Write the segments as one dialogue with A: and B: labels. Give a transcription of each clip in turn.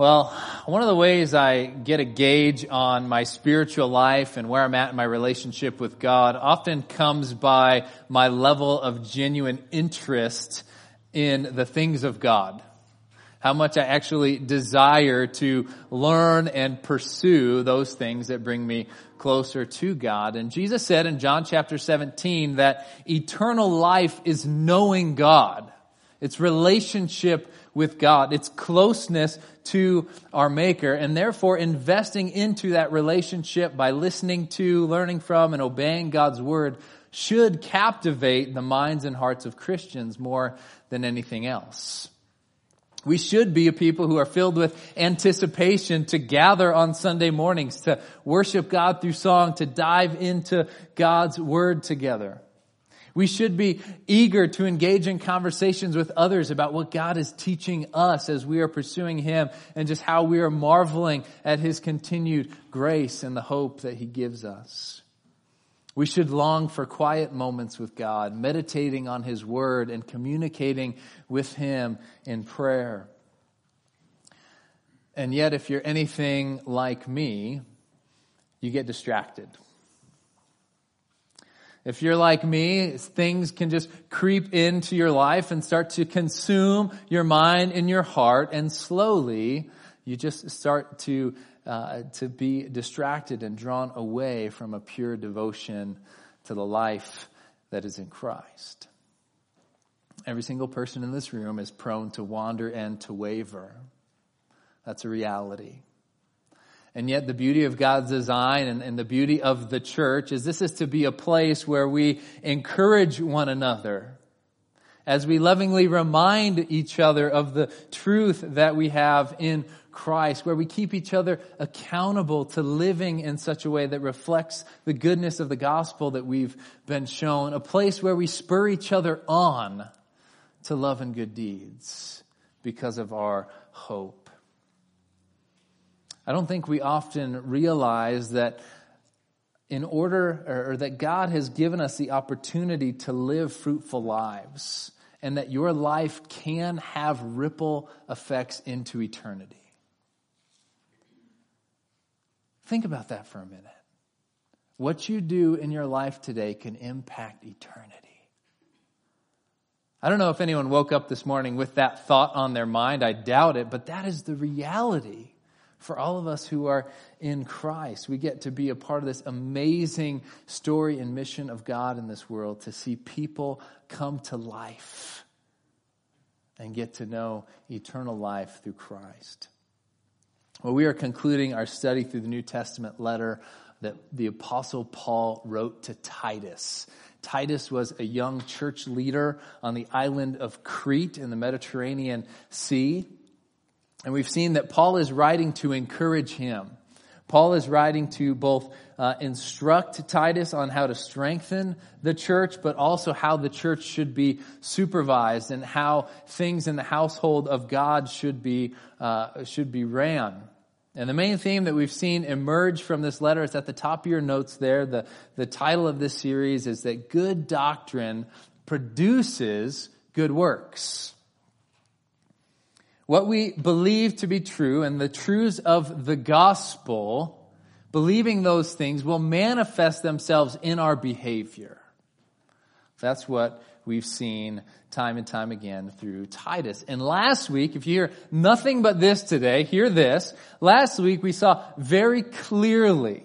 A: Well, one of the ways I get a gauge on my spiritual life and where I'm at in my relationship with God often comes by my level of genuine interest in the things of God. How much I actually desire to learn and pursue those things that bring me closer to God. And Jesus said in John chapter 17 that eternal life is knowing God. It's relationship with God. It's closeness to our Maker and therefore investing into that relationship by listening to, learning from, and obeying God's Word should captivate the minds and hearts of Christians more than anything else. We should be a people who are filled with anticipation to gather on Sunday mornings, to worship God through song, to dive into God's Word together. We should be eager to engage in conversations with others about what God is teaching us as we are pursuing Him and just how we are marveling at His continued grace and the hope that He gives us. We should long for quiet moments with God, meditating on His Word and communicating with Him in prayer. And yet, if you're anything like me, you get distracted. If you're like me, things can just creep into your life and start to consume your mind and your heart, and slowly you just start to uh, to be distracted and drawn away from a pure devotion to the life that is in Christ. Every single person in this room is prone to wander and to waver. That's a reality. And yet the beauty of God's design and, and, the beauty of the church is this is to be a place where we encourage one another as we lovingly remind each other of the truth that we have in Christ, where we keep each other accountable to living in such a way that reflects the goodness of the gospel that we've been shown, a place where we spur each other on to love and good deeds because of our hope. I don't think we often realize that in order, or, that God has given us the opportunity to live fruitful lives, and that your life can have ripple effects into eternity. Think about that for a minute. What you do in your life today can impact eternity. I don't know if anyone woke up this morning with that thought on their mind. I doubt it, but that is the reality for all of us who are in Christ. We get to be a part of this amazing story and mission of God in this world to see people come to life and get to know eternal life through Christ. Well, we are concluding our study through the New Testament letter that the Apostle Paul wrote to Titus. Titus was a young church leader on the island of Crete in the Mediterranean Sea. And we've seen that Paul is writing to encourage him. Paul is writing to both uh, instruct Titus on how to strengthen the church, but also how the church should be supervised and how things in the household of God should be uh, should be ran. And the main theme that we've seen emerge from this letter is at the top of your notes there. The, the title of this series is that good doctrine produces good works. What we believe to be true and the truths of the gospel, believing those things will manifest themselves in our behavior. That's what we've seen time and time again through Titus. And last week, if you hear nothing but this today, hear this. Last week we saw very clearly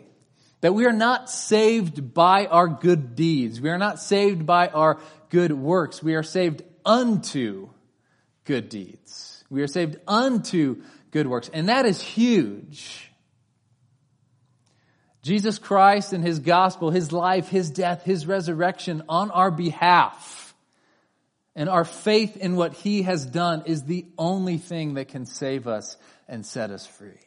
A: that we are not saved by our good deeds. We are not saved by our good works. We are saved unto good deeds. We are saved unto good works. And that is huge. Jesus Christ and His gospel, His life, His death, His resurrection on our behalf, and our faith in what He has done is the only thing that can save us and set us free.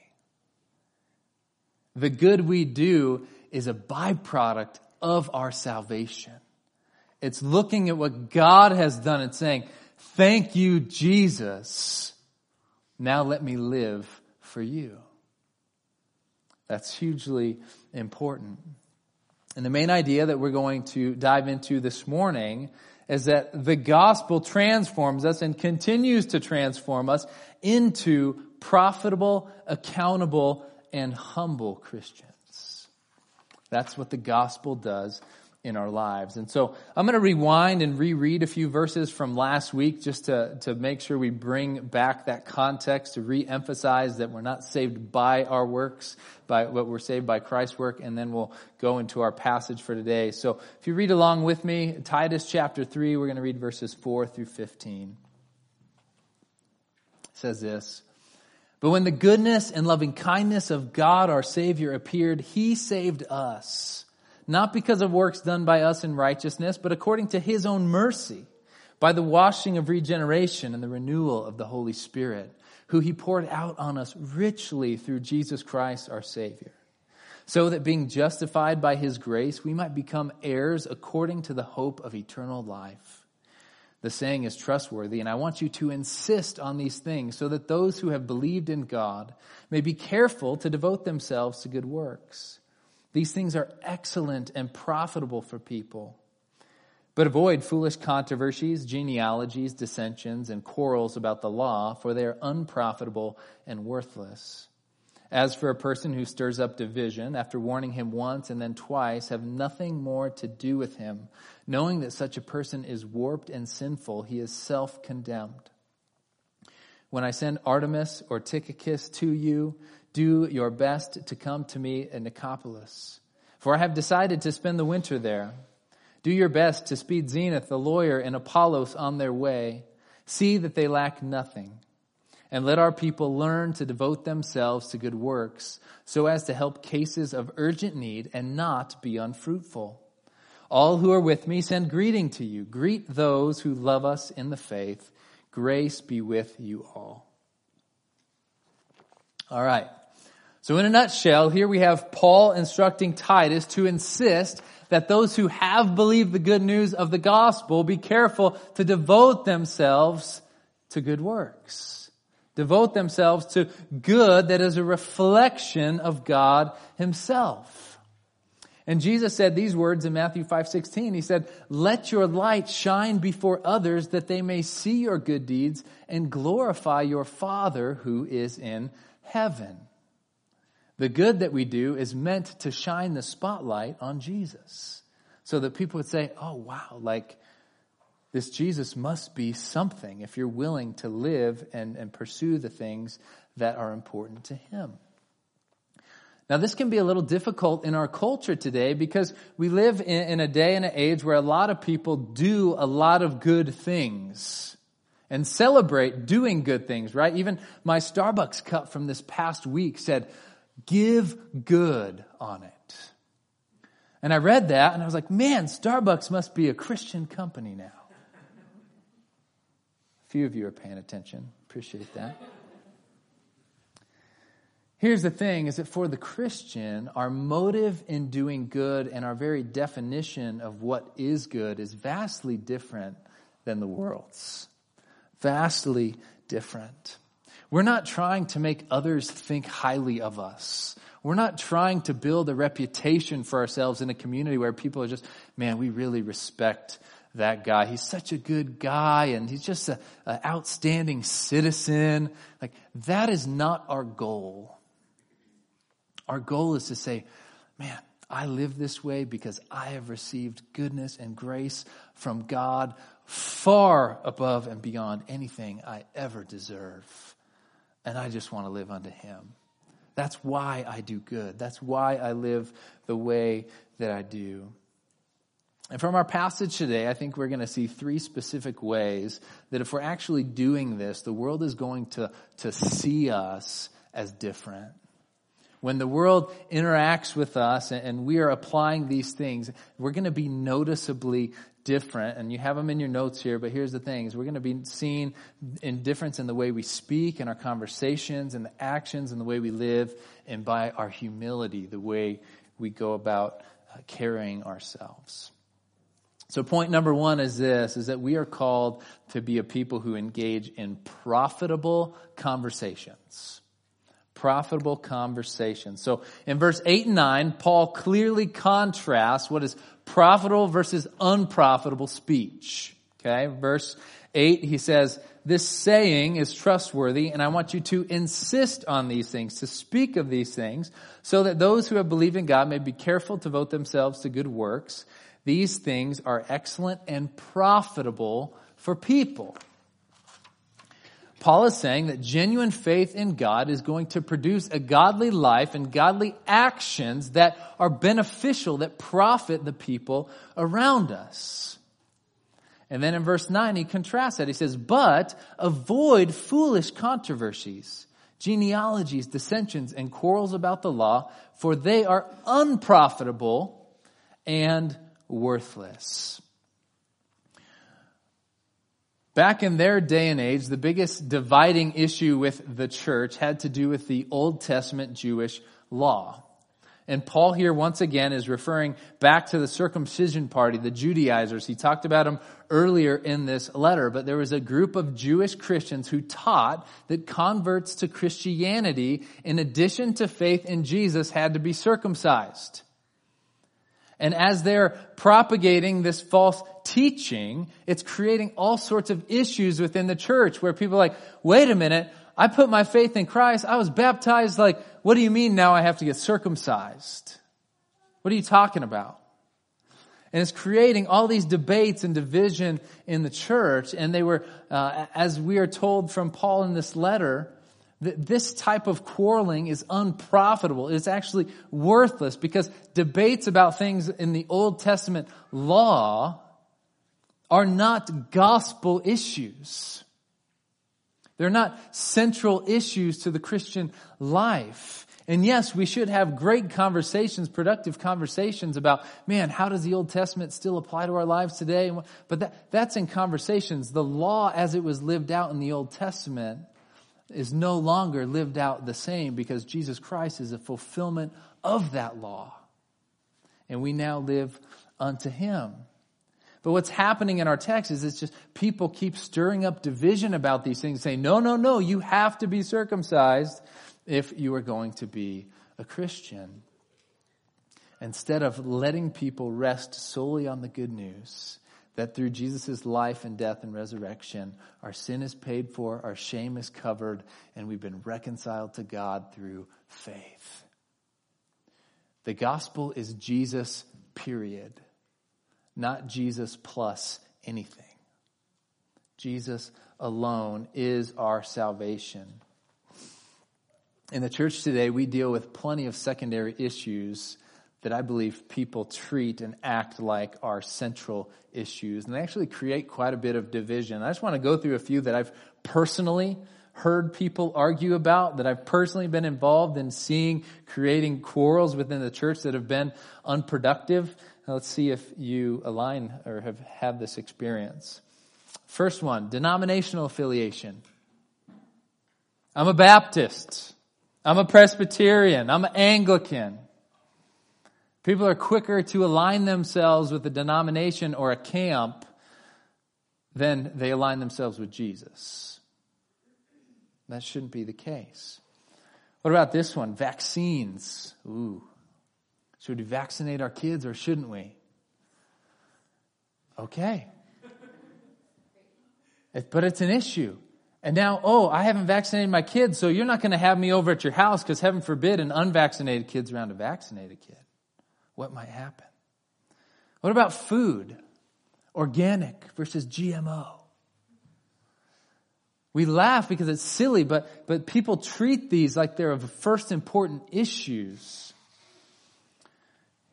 A: The good we do is a byproduct of our salvation. It's looking at what God has done and saying, thank you, Jesus now let me live for you. That's hugely important. And the main idea that we're going to dive into this morning is that the gospel transforms us and continues to transform us into profitable, accountable, and humble Christians. That's what the gospel does in our lives. And so I'm going to rewind and reread a few verses from last week just to, to make sure we bring back that context to re-emphasize that we're not saved by our works, by what we're saved by Christ's work, and then we'll go into our passage for today. So if you read along with me, Titus chapter 3, we're going to read verses 4 through 15. It says this. But when the goodness and loving kindness of God our Savior appeared, He saved us not because of works done by us in righteousness, but according to his own mercy, by the washing of regeneration and the renewal of the Holy Spirit, who he poured out on us richly through Jesus Christ our Savior. So that being justified by his grace, we might become heirs according to the hope of eternal life. The saying is trustworthy, and I want you to insist on these things so that those who have believed in God may be careful to devote themselves to good works. These things are excellent and profitable for people. But avoid foolish controversies, genealogies, dissensions, and quarrels about the law, for they are unprofitable and worthless. As for a person who stirs up division, after warning him once and then twice, have nothing more to do with him. Knowing that such a person is warped and sinful, he is self condemned. When I send Artemas or Tychicus to you, do your best to come to me in Nicopolis, for I have decided to spend the winter there. Do your best to speed Zenas, the lawyer and Apollos on their way. See that they lack nothing. And let our people learn to devote themselves to good works, so as to help cases of urgent need and not be unfruitful. All who are with me send greeting to you. Greet those who love us in the faith. Grace be with you all. All right. So in a nutshell, here we have Paul instructing Titus to insist that those who have believed the good news of the gospel be careful to devote themselves to good works. Devote themselves to good that is a reflection of God himself. And Jesus said these words in Matthew 5:16. He said, "Let your light shine before others that they may see your good deeds and glorify your Father who is in heaven." The good that we do is meant to shine the spotlight on Jesus so that people would say, oh, wow, like this Jesus must be something if you're willing to live and, and pursue the things that are important to him. Now, this can be a little difficult in our culture today because we live in, in, a day and an age where a lot of people do a lot of good things and celebrate doing good things, right? Even my Starbucks cup from this past week said, give good on it. And I read that and I was like, man, Starbucks must be a Christian company now. A few of you are paying attention. Appreciate that. Here's the thing is that for the Christian, our motive in doing good and our very definition of what is good is vastly different than the world's. Vastly different. We're not trying to make others think highly of us. We're not trying to build a reputation for ourselves in a community where people are just, man, we really respect that guy. He's such a good guy and he's just an outstanding citizen. Like that is not our goal. Our goal is to say, man, I live this way because I have received goodness and grace from God far above and beyond anything I ever deserve and I just want to live unto Him. That's why I do good. That's why I live the way that I do. And from our passage today, I think we're going to see three specific ways that if we're actually doing this, the world is going to, to see us as different. When the world interacts with us and we are applying these things, we're going to be noticeably different, and you have them in your notes here, but here's the thing, is we're going to be seeing in difference in the way we speak, in our conversations, in the actions, in the way we live, and by our humility, the way we go about uh, carrying ourselves. So point number one is this, is that we are called to be a people who engage in profitable conversations profitable conversation. So in verse 8 and 9, Paul clearly contrasts what is profitable versus unprofitable speech. Okay, verse 8, he says, This saying is trustworthy, and I want you to insist on these things, to speak of these things, so that those who have believed in God may be careful to vote themselves to good works. These things are excellent and profitable for people. Paul is saying that genuine faith in God is going to produce a godly life and godly actions that are beneficial, that profit the people around us. And then in verse 9, he contrasts that. He says, But avoid foolish controversies, genealogies, dissensions, and quarrels about the law, for they are unprofitable and worthless. Back in their day and age, the biggest dividing issue with the church had to do with the Old Testament Jewish law. And Paul here once again is referring back to the circumcision party, the Judaizers. He talked about them earlier in this letter, but there was a group of Jewish Christians who taught that converts to Christianity, in addition to faith in Jesus, had to be circumcised. And as they're propagating this false teaching, it's creating all sorts of issues within the church where people are like, wait a minute, I put my faith in Christ, I was baptized, like, what do you mean now I have to get circumcised? What are you talking about? And it's creating all these debates and division in the church. And they were, uh, as we are told from Paul in this letter, this type of quarreling is unprofitable. It's actually worthless because debates about things in the Old Testament law are not gospel issues. They're not central issues to the Christian life. And yes, we should have great conversations, productive conversations about, man, how does the Old Testament still apply to our lives today? But that, that's in conversations. The law as it was lived out in the Old Testament is no longer lived out the same because Jesus Christ is a fulfillment of that law. And we now live unto Him. But what's happening in our text is it's just people keep stirring up division about these things, saying, no, no, no, you have to be circumcised if you are going to be a Christian. Instead of letting people rest solely on the good news that through Jesus' life and death and resurrection, our sin is paid for, our shame is covered, and we've been reconciled to God through faith. The gospel is Jesus, period, not Jesus plus anything. Jesus alone is our salvation. In the church today, we deal with plenty of secondary issues that I believe people treat and act like are central issues. And they actually create quite a bit of division. I just want to go through a few that I've personally heard people argue about, that I've personally been involved in seeing creating quarrels within the church that have been unproductive. Now let's see if you align or have had this experience. First one, denominational affiliation. I'm a Baptist. I'm a Presbyterian. I'm an Anglican. People are quicker to align themselves with a denomination or a camp than they align themselves with Jesus. That shouldn't be the case. What about this one? Vaccines. Ooh. Should we vaccinate our kids or shouldn't we? Okay. but it's an issue. And now, oh, I haven't vaccinated my kids, so you're not going to have me over at your house because heaven forbid an unvaccinated kid's around a vaccinated kid what might happen. What about food? Organic versus GMO. We laugh because it's silly, but, but people treat these like they're of first important issues.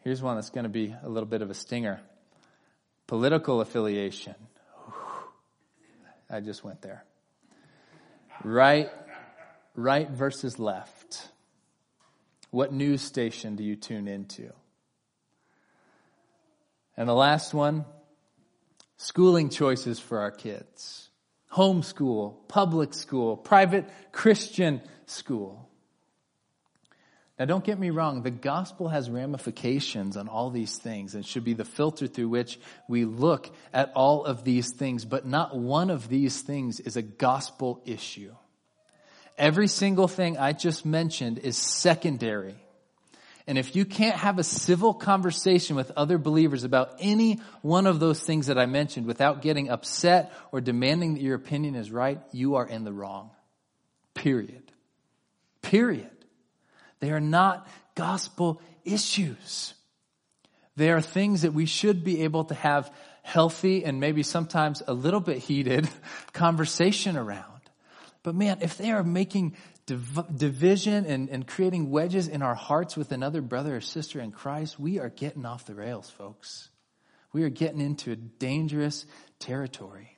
A: Here's one that's going to be a little bit of a stinger. Political affiliation. I just went there. Right, right versus left. What news station do you tune into? And the last one, schooling choices for our kids. Homeschool, public school, private Christian school. Now don't get me wrong, the gospel has ramifications on all these things and should be the filter through which we look at all of these things, but not one of these things is a gospel issue. Every single thing I just mentioned is secondary. And if you can't have a civil conversation with other believers about any one of those things that I mentioned without getting upset or demanding that your opinion is right, you are in the wrong. Period. Period. They are not gospel issues. They are things that we should be able to have healthy and maybe sometimes a little bit heated conversation around. But man, if they are making div- division and, and creating wedges in our hearts with another brother or sister in Christ, we are getting off the rails, folks. We are getting into a dangerous territory.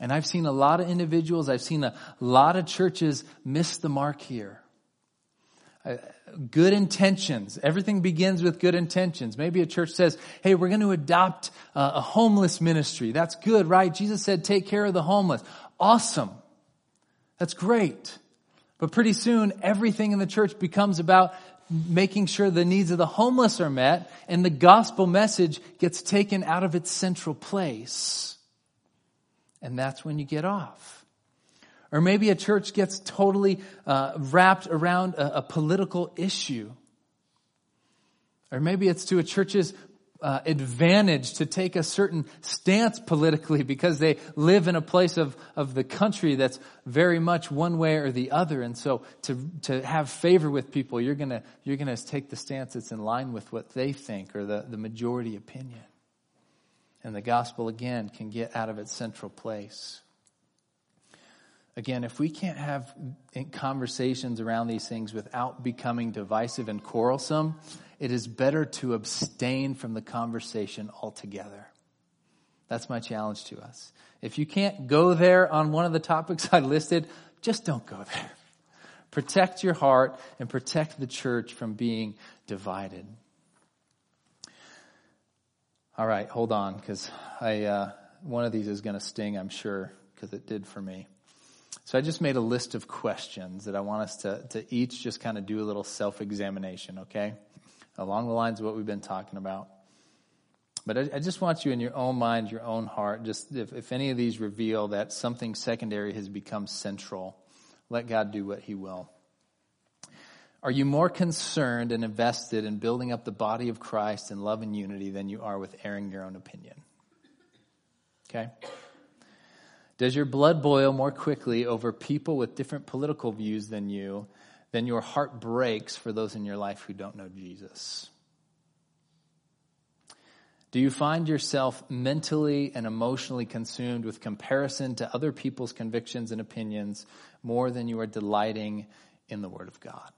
A: And I've seen a lot of individuals, I've seen a lot of churches miss the mark here. Uh, good intentions. Everything begins with good intentions. Maybe a church says, hey, we're going to adopt uh, a homeless ministry. That's good, right? Jesus said, take care of the homeless. Awesome. That's great. But pretty soon, everything in the church becomes about making sure the needs of the homeless are met, and the gospel message gets taken out of its central place. And that's when you get off. Or maybe a church gets totally uh, wrapped around a, a political issue. Or maybe it's to a church's uh, advantage to take a certain stance politically because they live in a place of, of the country that's very much one way or the other. And so to, to have favor with people, you're gonna, you're gonna take the stance that's in line with what they think or the, the majority opinion. And the gospel again can get out of its central place. Again, if we can't have conversations around these things without becoming divisive and quarrelsome, it is better to abstain from the conversation altogether. That's my challenge to us. If you can't go there on one of the topics I listed, just don't go there. Protect your heart and protect the church from being divided. All right, hold on, because I uh, one of these is going to sting, I'm sure, because it did for me. So I just made a list of questions that I want us to, to each just kind of do a little self examination, okay? Along the lines of what we've been talking about. But I, I just want you in your own mind, your own heart, just if, if any of these reveal that something secondary has become central, let God do what He will. Are you more concerned and invested in building up the body of Christ in love and unity than you are with airing your own opinion? Okay? Does your blood boil more quickly over people with different political views than you then your heart breaks for those in your life who don't know Jesus. Do you find yourself mentally and emotionally consumed with comparison to other people's convictions and opinions more than you are delighting in the Word of God?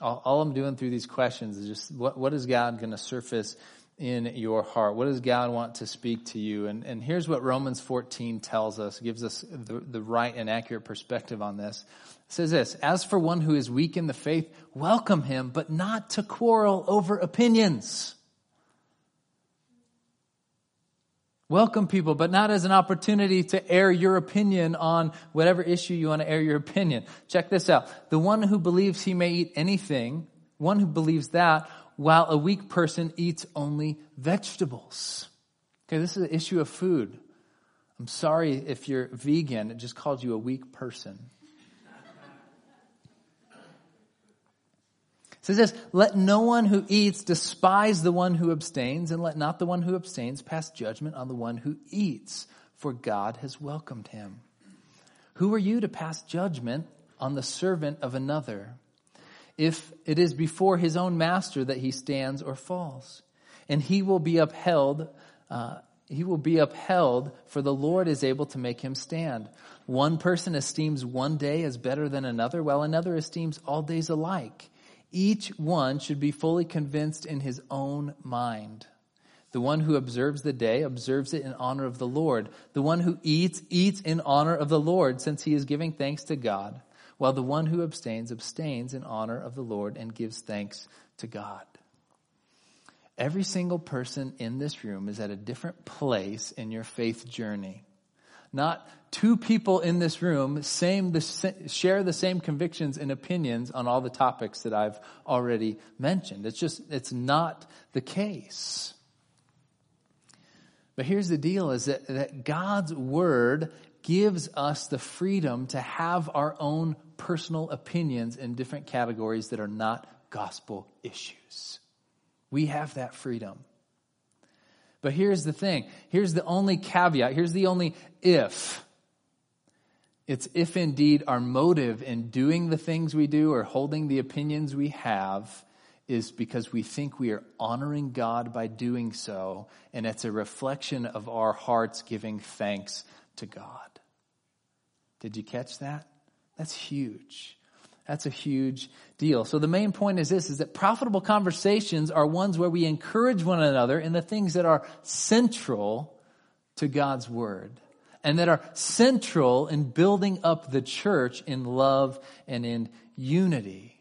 A: All, all I'm doing through these questions is just what, what is God going to surface in your heart? What does God want to speak to you? And, and here's what Romans 14 tells us, gives us the, the right and accurate perspective on this. It says this, as for one who is weak in the faith, welcome him, but not to quarrel over opinions. Welcome people, but not as an opportunity to air your opinion on whatever issue you want to air your opinion. Check this out. The one who believes he may eat anything, one who believes that, while a weak person eats only vegetables. Okay, this is an issue of food. I'm sorry if you're vegan, it just called you a weak person. It says this, let no one who eats despise the one who abstains, and let not the one who abstains pass judgment on the one who eats, for God has welcomed him. Who are you to pass judgment on the servant of another? If it is before his own master that he stands or falls. And he will be upheld, uh, he will be upheld, for the Lord is able to make him stand. One person esteems one day as better than another, while another esteems all days alike. Each one should be fully convinced in his own mind. The one who observes the day observes it in honor of the Lord. The one who eats, eats in honor of the Lord, since he is giving thanks to God while the one who abstains abstains in honor of the Lord and gives thanks to God. Every single person in this room is at a different place in your faith journey. Not two people in this room same, the, share the same convictions and opinions on all the topics that I've already mentioned. It's just, it's not the case. But here's the deal is that, that God's word gives us the freedom to have our own personal opinions in different categories that are not gospel issues. We have that freedom. But here's the thing. Here's the only caveat. Here's the only if. It's if indeed our motive in doing the things we do or holding the opinions we have is because we think we are honoring God by doing so, and it's a reflection of our hearts giving thanks to God. Did you catch that? That's huge. That's a huge deal. So the main point is this, is that profitable conversations are ones where we encourage one another in the things that are central to God's word and that are central in building up the church in love and in unity.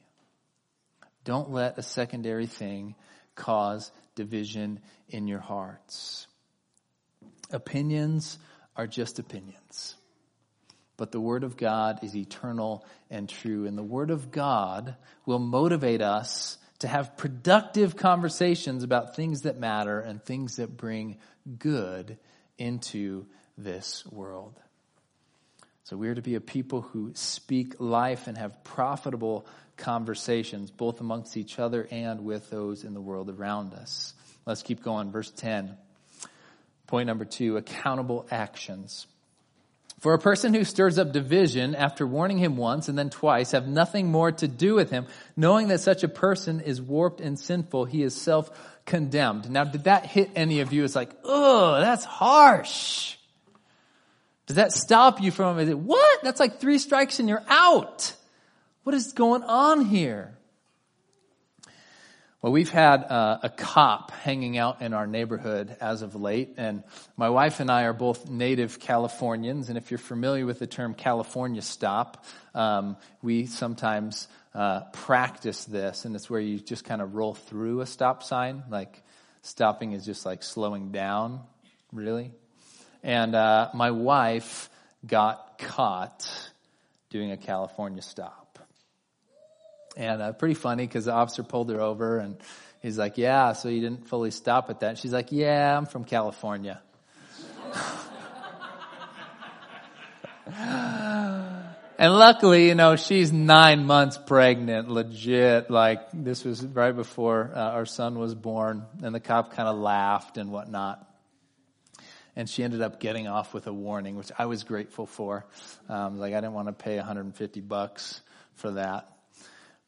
A: Don't let a secondary thing cause division in your hearts. Opinions are just opinions. But the Word of God is eternal and true. And the Word of God will motivate us to have productive conversations about things that matter and things that bring good into this world. So we are to be a people who speak life and have profitable conversations, both amongst each other and with those in the world around us. Let's keep going. Verse 10. Point number two, accountable actions. For a person who stirs up division after warning him once and then twice have nothing more to do with him, knowing that such a person is warped and sinful, he is self-condemned. Now, did that hit any of you? It's like, oh, that's harsh. Does that stop you from, is it? what? That's like three strikes and you're out. What is going on here? Well, we've had uh, a cop hanging out in our neighborhood as of late, and my wife and I are both native Californians. And if you're familiar with the term California stop, um, we sometimes uh, practice this, and it's where you just kind of roll through a stop sign. Like stopping is just like slowing down, really. And uh, my wife got caught doing a California stop. And uh, pretty funny because the officer pulled her over and he's like, yeah, so you didn't fully stop at that. She's like, yeah, I'm from California. and luckily, you know, she's nine months pregnant, legit. Like this was right before uh, our son was born and the cop kind of laughed and whatnot. And she ended up getting off with a warning, which I was grateful for. Um, like I didn't want to pay 150 bucks for that.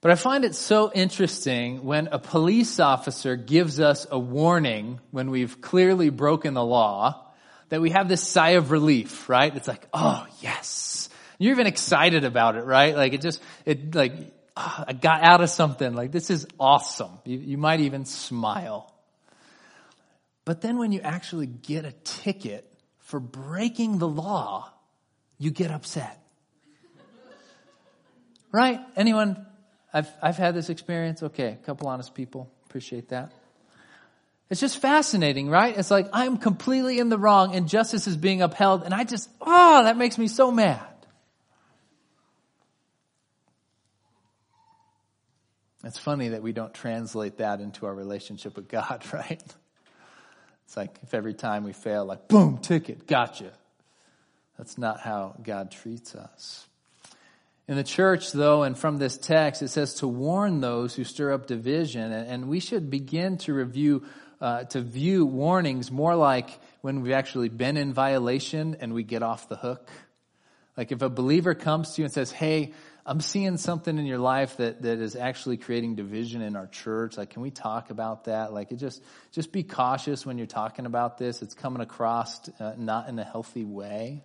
A: But I find it so interesting when a police officer gives us a warning when we've clearly broken the law that we have this sigh of relief, right? It's like, oh, yes. You're even excited about it, right? Like it just, it like, oh, I got out of something. Like this is awesome. You, you might even smile. But then when you actually get a ticket for breaking the law, you get upset. Right? Anyone I've, I've had this experience. Okay, a couple honest people. Appreciate that. It's just fascinating, right? It's like I'm completely in the wrong and justice is being upheld and I just, oh, that makes me so mad. It's funny that we don't translate that into our relationship with God, right? It's like if every time we fail, like, boom, ticket, gotcha. That's not how God treats us. In the church, though, and from this text, it says to warn those who stir up division, and we should begin to review, uh, to view warnings more like when we've actually been in violation and we get off the hook. Like if a believer comes to you and says, "Hey, I'm seeing something in your life that, that is actually creating division in our church. Like, can we talk about that? Like, it just, just be cautious when you're talking about this. It's coming across uh, not in a healthy way.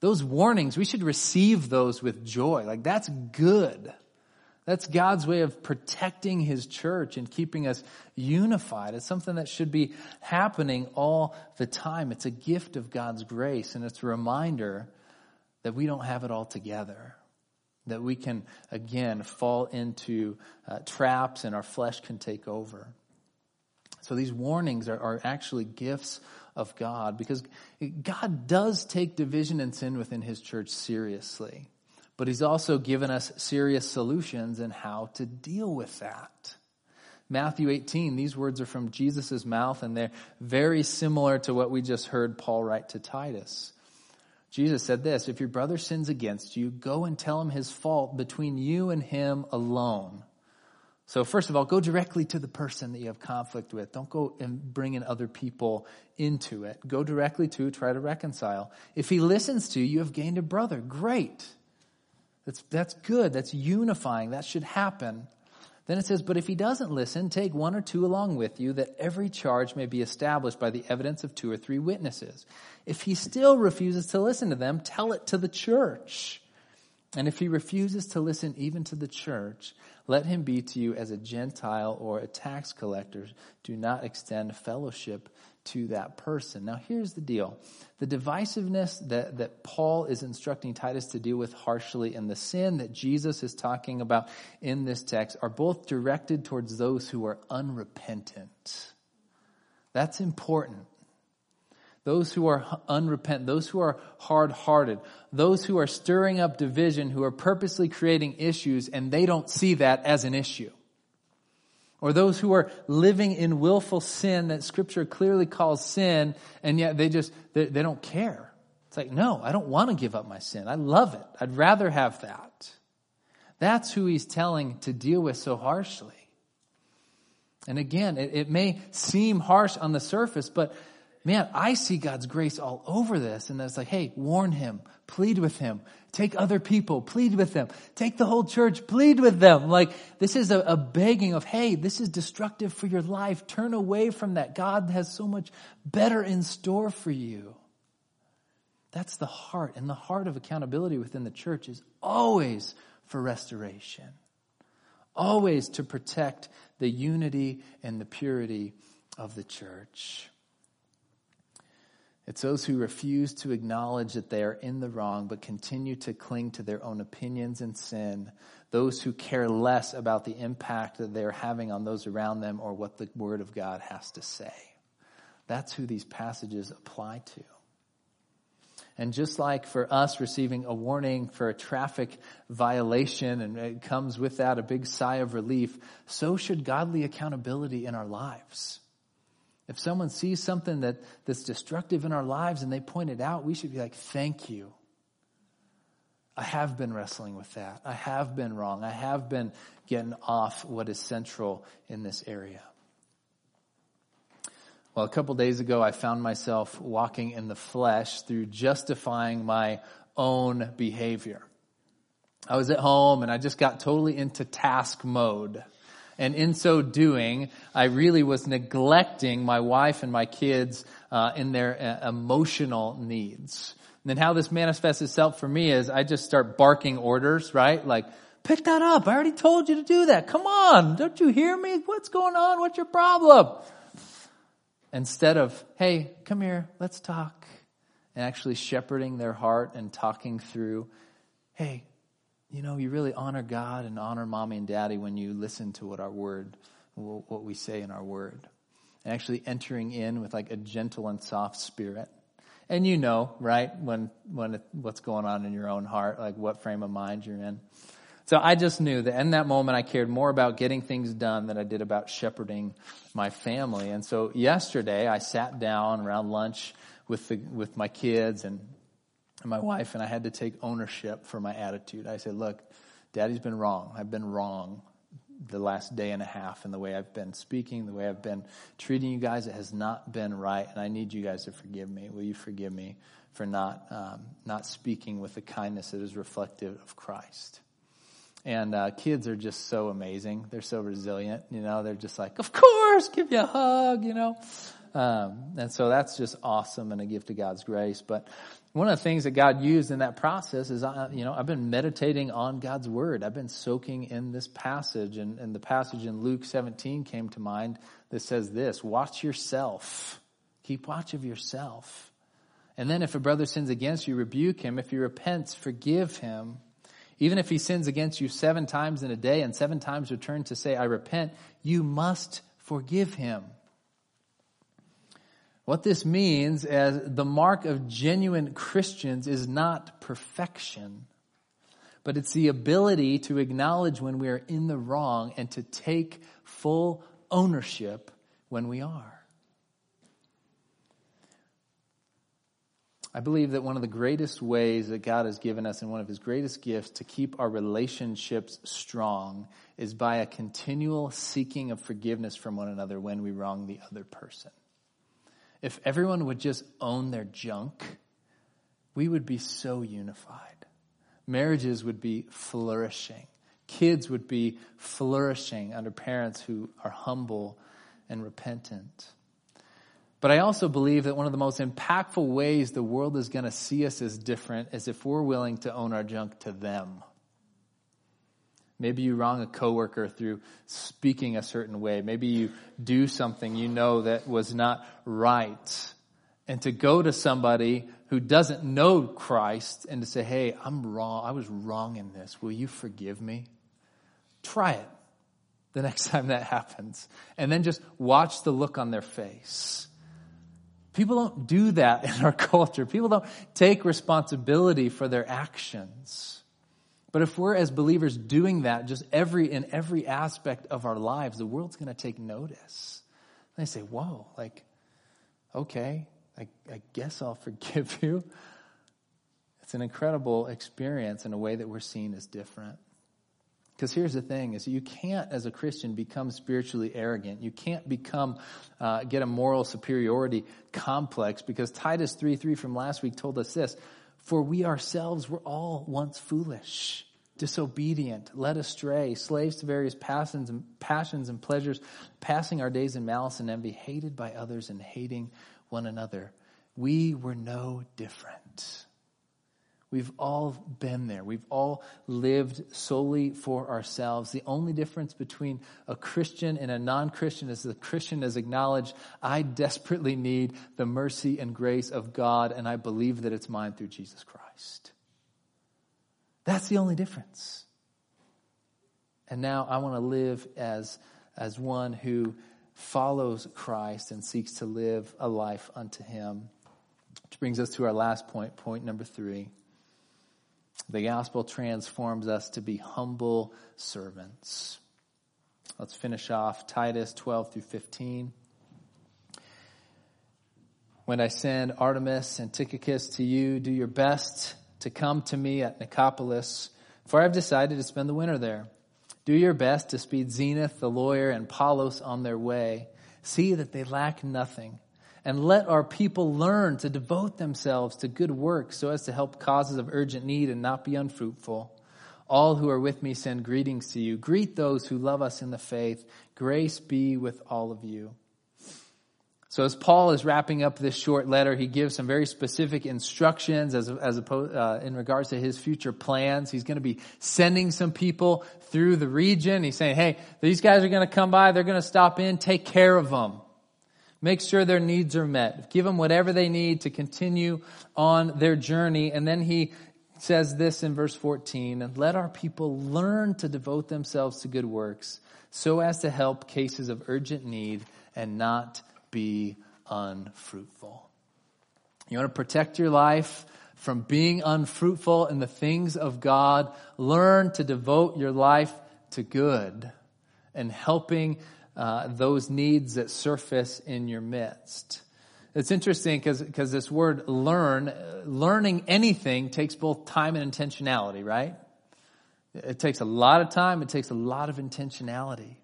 A: Those warnings, we should receive those with joy. Like that's good. That's God's way of protecting His church and keeping us unified. It's something that should be happening all the time. It's a gift of God's grace and it's a reminder that we don't have it all together. That we can, again, fall into uh, traps and our flesh can take over. So these warnings are, are actually gifts of God because God does take division and sin within his church seriously. But he's also given us serious solutions and how to deal with that. Matthew 18, these words are from Jesus' mouth, and they're very similar to what we just heard Paul write to Titus. Jesus said this If your brother sins against you, go and tell him his fault between you and him alone. So, first of all, go directly to the person that you have conflict with. Don't go and bring in other people into it. Go directly to, try to reconcile. If he listens to you, you have gained a brother. Great. That's, that's good. That's unifying. That should happen. Then it says, But if he doesn't listen, take one or two along with you, that every charge may be established by the evidence of two or three witnesses. If he still refuses to listen to them, tell it to the church. And if he refuses to listen even to the church, let him be to you as a Gentile or a tax collector. Do not extend fellowship to that person. Now, here's the deal the divisiveness that, that Paul is instructing Titus to deal with harshly and the sin that Jesus is talking about in this text are both directed towards those who are unrepentant. That's important. Those who are unrepentant, those who are hard hearted, those who are stirring up division, who are purposely creating issues, and they don't see that as an issue. Or those who are living in willful sin that scripture clearly calls sin, and yet they just, they, they don't care. It's like, no, I don't want to give up my sin. I love it. I'd rather have that. That's who he's telling to deal with so harshly. And again, it, it may seem harsh on the surface, but man, I see God's grace all over this. And it's like, hey, warn him, plead with him, take other people, plead with them, take the whole church, plead with them. Like, this is a, a, begging of, hey, this is destructive for your life. Turn away from that. God has so much better in store for you. That's the heart. And the heart of accountability within the church is always for restoration, always to protect the unity and the purity of the church. It's those who refuse to acknowledge that they are in the wrong but continue to cling to their own opinions and sin. Those who care less about the impact that they're having on those around them or what the Word of God has to say. That's who these passages apply to. And just like for us receiving a warning for a traffic violation and it comes with that a big sigh of relief, so should godly accountability in our lives. If someone sees something that, that's destructive in our lives and they point it out, we should be like, thank you. I have been wrestling with that. I have been wrong. I have been getting off what is central in this area. Well, a couple days ago, I found myself walking in the flesh through justifying my own behavior. I was at home and I just got totally into task mode. And in so doing, I really was neglecting my wife and my kids uh, in their uh, emotional needs. And then how this manifests itself for me is I just start barking orders, right? Like, pick that up. I already told you to do that. Come on. Don't you hear me? What's going on? What's your problem? Instead of, hey, come here, let's talk. And actually shepherding their heart and talking through, hey, you know, you really honor God and honor mommy and daddy when you listen to what our word, what we say in our word. And actually entering in with like a gentle and soft spirit. And you know, right, when, when, what's going on in your own heart, like what frame of mind you're in. So I just knew that in that moment I cared more about getting things done than I did about shepherding my family. And so yesterday I sat down around lunch with the, with my kids and and my wife, and I had to take ownership for my attitude. I said, Look, daddy's been wrong. I've been wrong the last day and a half in the way I've been speaking, the way I've been treating you guys. It has not been right, and I need you guys to forgive me. Will you forgive me for not, um, not speaking with the kindness that is reflective of Christ? And uh, kids are just so amazing. They're so resilient. You know, they're just like, of course, give you a hug, you know. Um, and so that's just awesome and a gift of God's grace. But one of the things that God used in that process is, you know, I've been meditating on God's word. I've been soaking in this passage, and, and the passage in Luke 17 came to mind that says this: "Watch yourself, keep watch of yourself." And then, if a brother sins against you, rebuke him. If he repents, forgive him. Even if he sins against you seven times in a day and seven times return to say, "I repent," you must forgive him. What this means as the mark of genuine Christians is not perfection, but it's the ability to acknowledge when we are in the wrong and to take full ownership when we are. I believe that one of the greatest ways that God has given us and one of his greatest gifts to keep our relationships strong is by a continual seeking of forgiveness from one another when we wrong the other person. If everyone would just own their junk, we would be so unified. Marriages would be flourishing. Kids would be flourishing under parents who are humble and repentant. But I also believe that one of the most impactful ways the world is going to see us as different is if we're willing to own our junk to them. Maybe you wrong a coworker through speaking a certain way. Maybe you do something you know that was not right. And to go to somebody who doesn't know Christ and to say, Hey, I'm wrong. I was wrong in this. Will you forgive me? Try it the next time that happens. And then just watch the look on their face. People don't do that in our culture. People don't take responsibility for their actions. But if we're as believers doing that just every in every aspect of our lives, the world's going to take notice. And they say, "Whoa, like okay, I, I guess I'll forgive you." It's an incredible experience in a way that we're seen as different. Because here's the thing: is you can't, as a Christian, become spiritually arrogant. You can't become uh, get a moral superiority complex. Because Titus three three from last week told us this: For we ourselves were all once foolish, disobedient, led astray, slaves to various passions and passions and pleasures, passing our days in malice and envy, hated by others and hating one another. We were no different. We've all been there. We've all lived solely for ourselves. The only difference between a Christian and a non Christian is the Christian has acknowledged, I desperately need the mercy and grace of God, and I believe that it's mine through Jesus Christ. That's the only difference. And now I want to live as, as one who follows Christ and seeks to live a life unto Him. Which brings us to our last point, point number three. The gospel transforms us to be humble servants. Let's finish off Titus 12 through 15. When I send Artemas and Tychicus to you, do your best to come to me at Nicopolis, for I've decided to spend the winter there. Do your best to speed Zenas, the lawyer and Apollos on their way. See that they lack nothing and let our people learn to devote themselves to good work so as to help causes of urgent need and not be unfruitful. All who are with me send greetings to you. Greet those who love us in the faith. Grace be with all of you. So as Paul is wrapping up this short letter, he gives some very specific instructions as, as opposed, uh, in regards to his future plans. He's going to be sending some people through the region. He's saying, hey, these guys are going to come by. They're going to stop in. Take care of them. Make sure their needs are met. Give them whatever they need to continue on their journey. And then he says this in verse 14, and let our people learn to devote themselves to good works so as to help cases of urgent need and not be unfruitful. You want to protect your life from being unfruitful in the things of God. Learn to devote your life to good and helping uh, those needs that surface in your midst. It's interesting because this word learn, learning anything takes both time and intentionality, right? It takes a lot of time, it takes a lot of intentionality.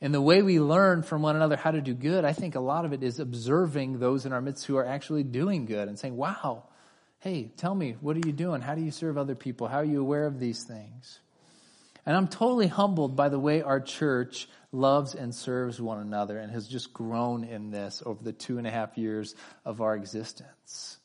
A: And the way we learn from one another how to do good, I think a lot of it is observing those in our midst who are actually doing good and saying, wow, hey, tell me, what are you doing? How do you serve other people? How are you aware of these things? And I'm totally humbled by the way our church loves and serves one another and has just grown in this over the two and a half years of our existence.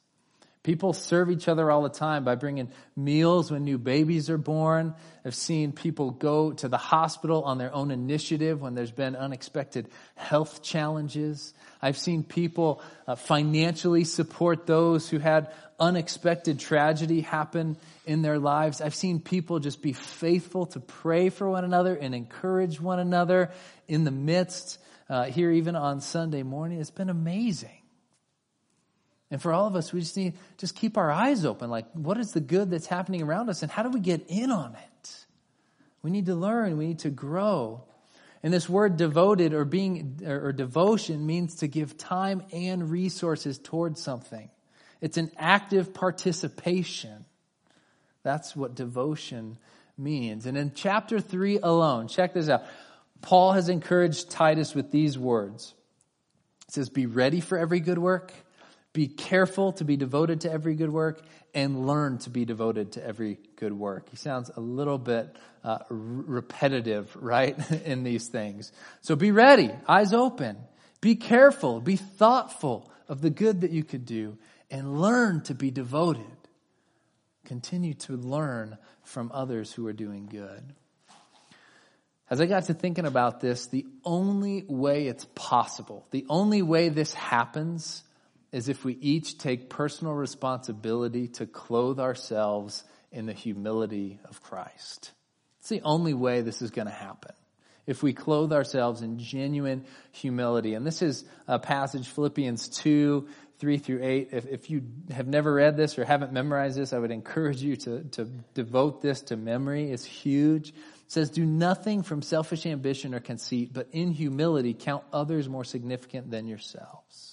A: People serve each other all the time by bringing meals when new babies are born. I've seen people go to the hospital on their own initiative when there's been unexpected health challenges. I've seen people uh, financially support those who had unexpected tragedy happen in their lives. I've seen people just be faithful to pray for one another and encourage one another in the midst, uh, here even on Sunday morning. It's been amazing. And for all of us, we just need to just keep our eyes open. Like, what is the good that's happening around us and how do we get in on it? We need to learn. We need to grow. And this word devoted or being, or, or devotion means to give time and resources towards something. It's an active participation. That's what devotion means. And in chapter 3 alone, check this out. Paul has encouraged Titus with these words. It says, Be ready for every good work, be careful to be devoted to every good work, and learn to be devoted to every good work. He sounds a little bit uh, repetitive, right, in these things. So be ready, eyes open. Be careful, be thoughtful of the good that you could do, and learn to be devoted. Continue to learn from others who are doing good. As I got to thinking about this, the only way it's possible, the only way this happens is if we each take personal responsibility to clothe ourselves in the humility of Christ. It's the only way this is going to happen. If we clothe ourselves in genuine humility. And this is a passage, Philippians 2, 3 through 8. If, if you have never read this or haven't memorized this, I would encourage you to, to devote this to memory. It's huge. It says, do nothing from selfish ambition or conceit, but in humility count others more significant than yourselves.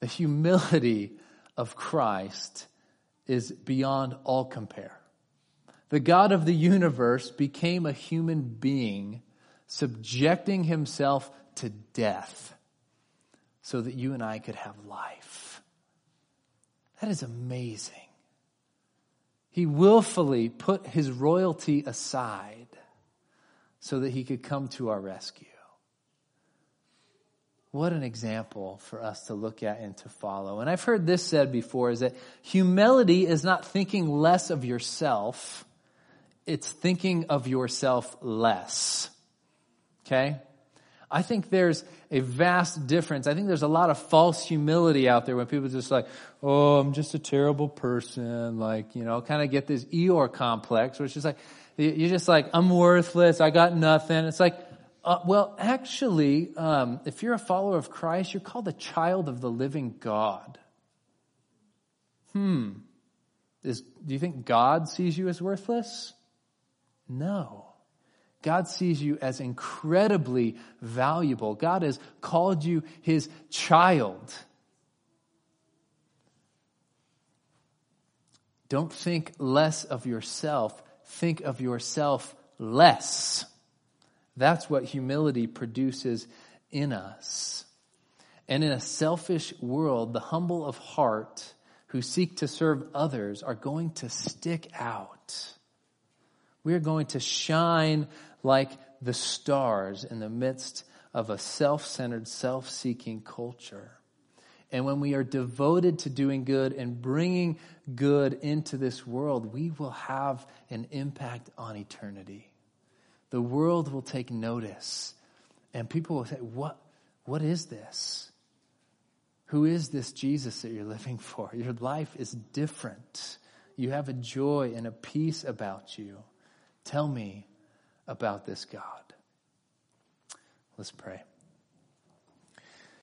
A: The humility of Christ is beyond all compare the God of the universe became a human being, subjecting himself to death so that you and I could have life. That is amazing. He willfully put his royalty aside so that he could come to our rescue. What an example for us to look at and to follow. And I've heard this said before is that humility is not thinking less of yourself it's thinking of yourself less. Okay? I think there's a vast difference. I think there's a lot of false humility out there when people just like, oh, I'm just a terrible person. Like, you know, kind of get this Eeyore complex, which is like, you're just like, I'm worthless. I got nothing. It's like, uh, well, actually, um, if you're a follower of Christ, you're called a child of the living God. Hmm. Is, do you think God sees you as worthless? No. God sees you as incredibly valuable. God has called you his child. Don't think less of yourself. Think of yourself less. That's what humility produces in us. And in a selfish world, the humble of heart who seek to serve others are going to stick out. We are going to shine like the stars in the midst of a self-centered, self-seeking culture. And when we are devoted to doing good and bringing good into this world, we will have an impact on eternity. The world will take notice and people will say, what, what is this? Who is this Jesus that you're living for? Your life is different. You have a joy and a peace about you. Tell me about this God. Let's pray.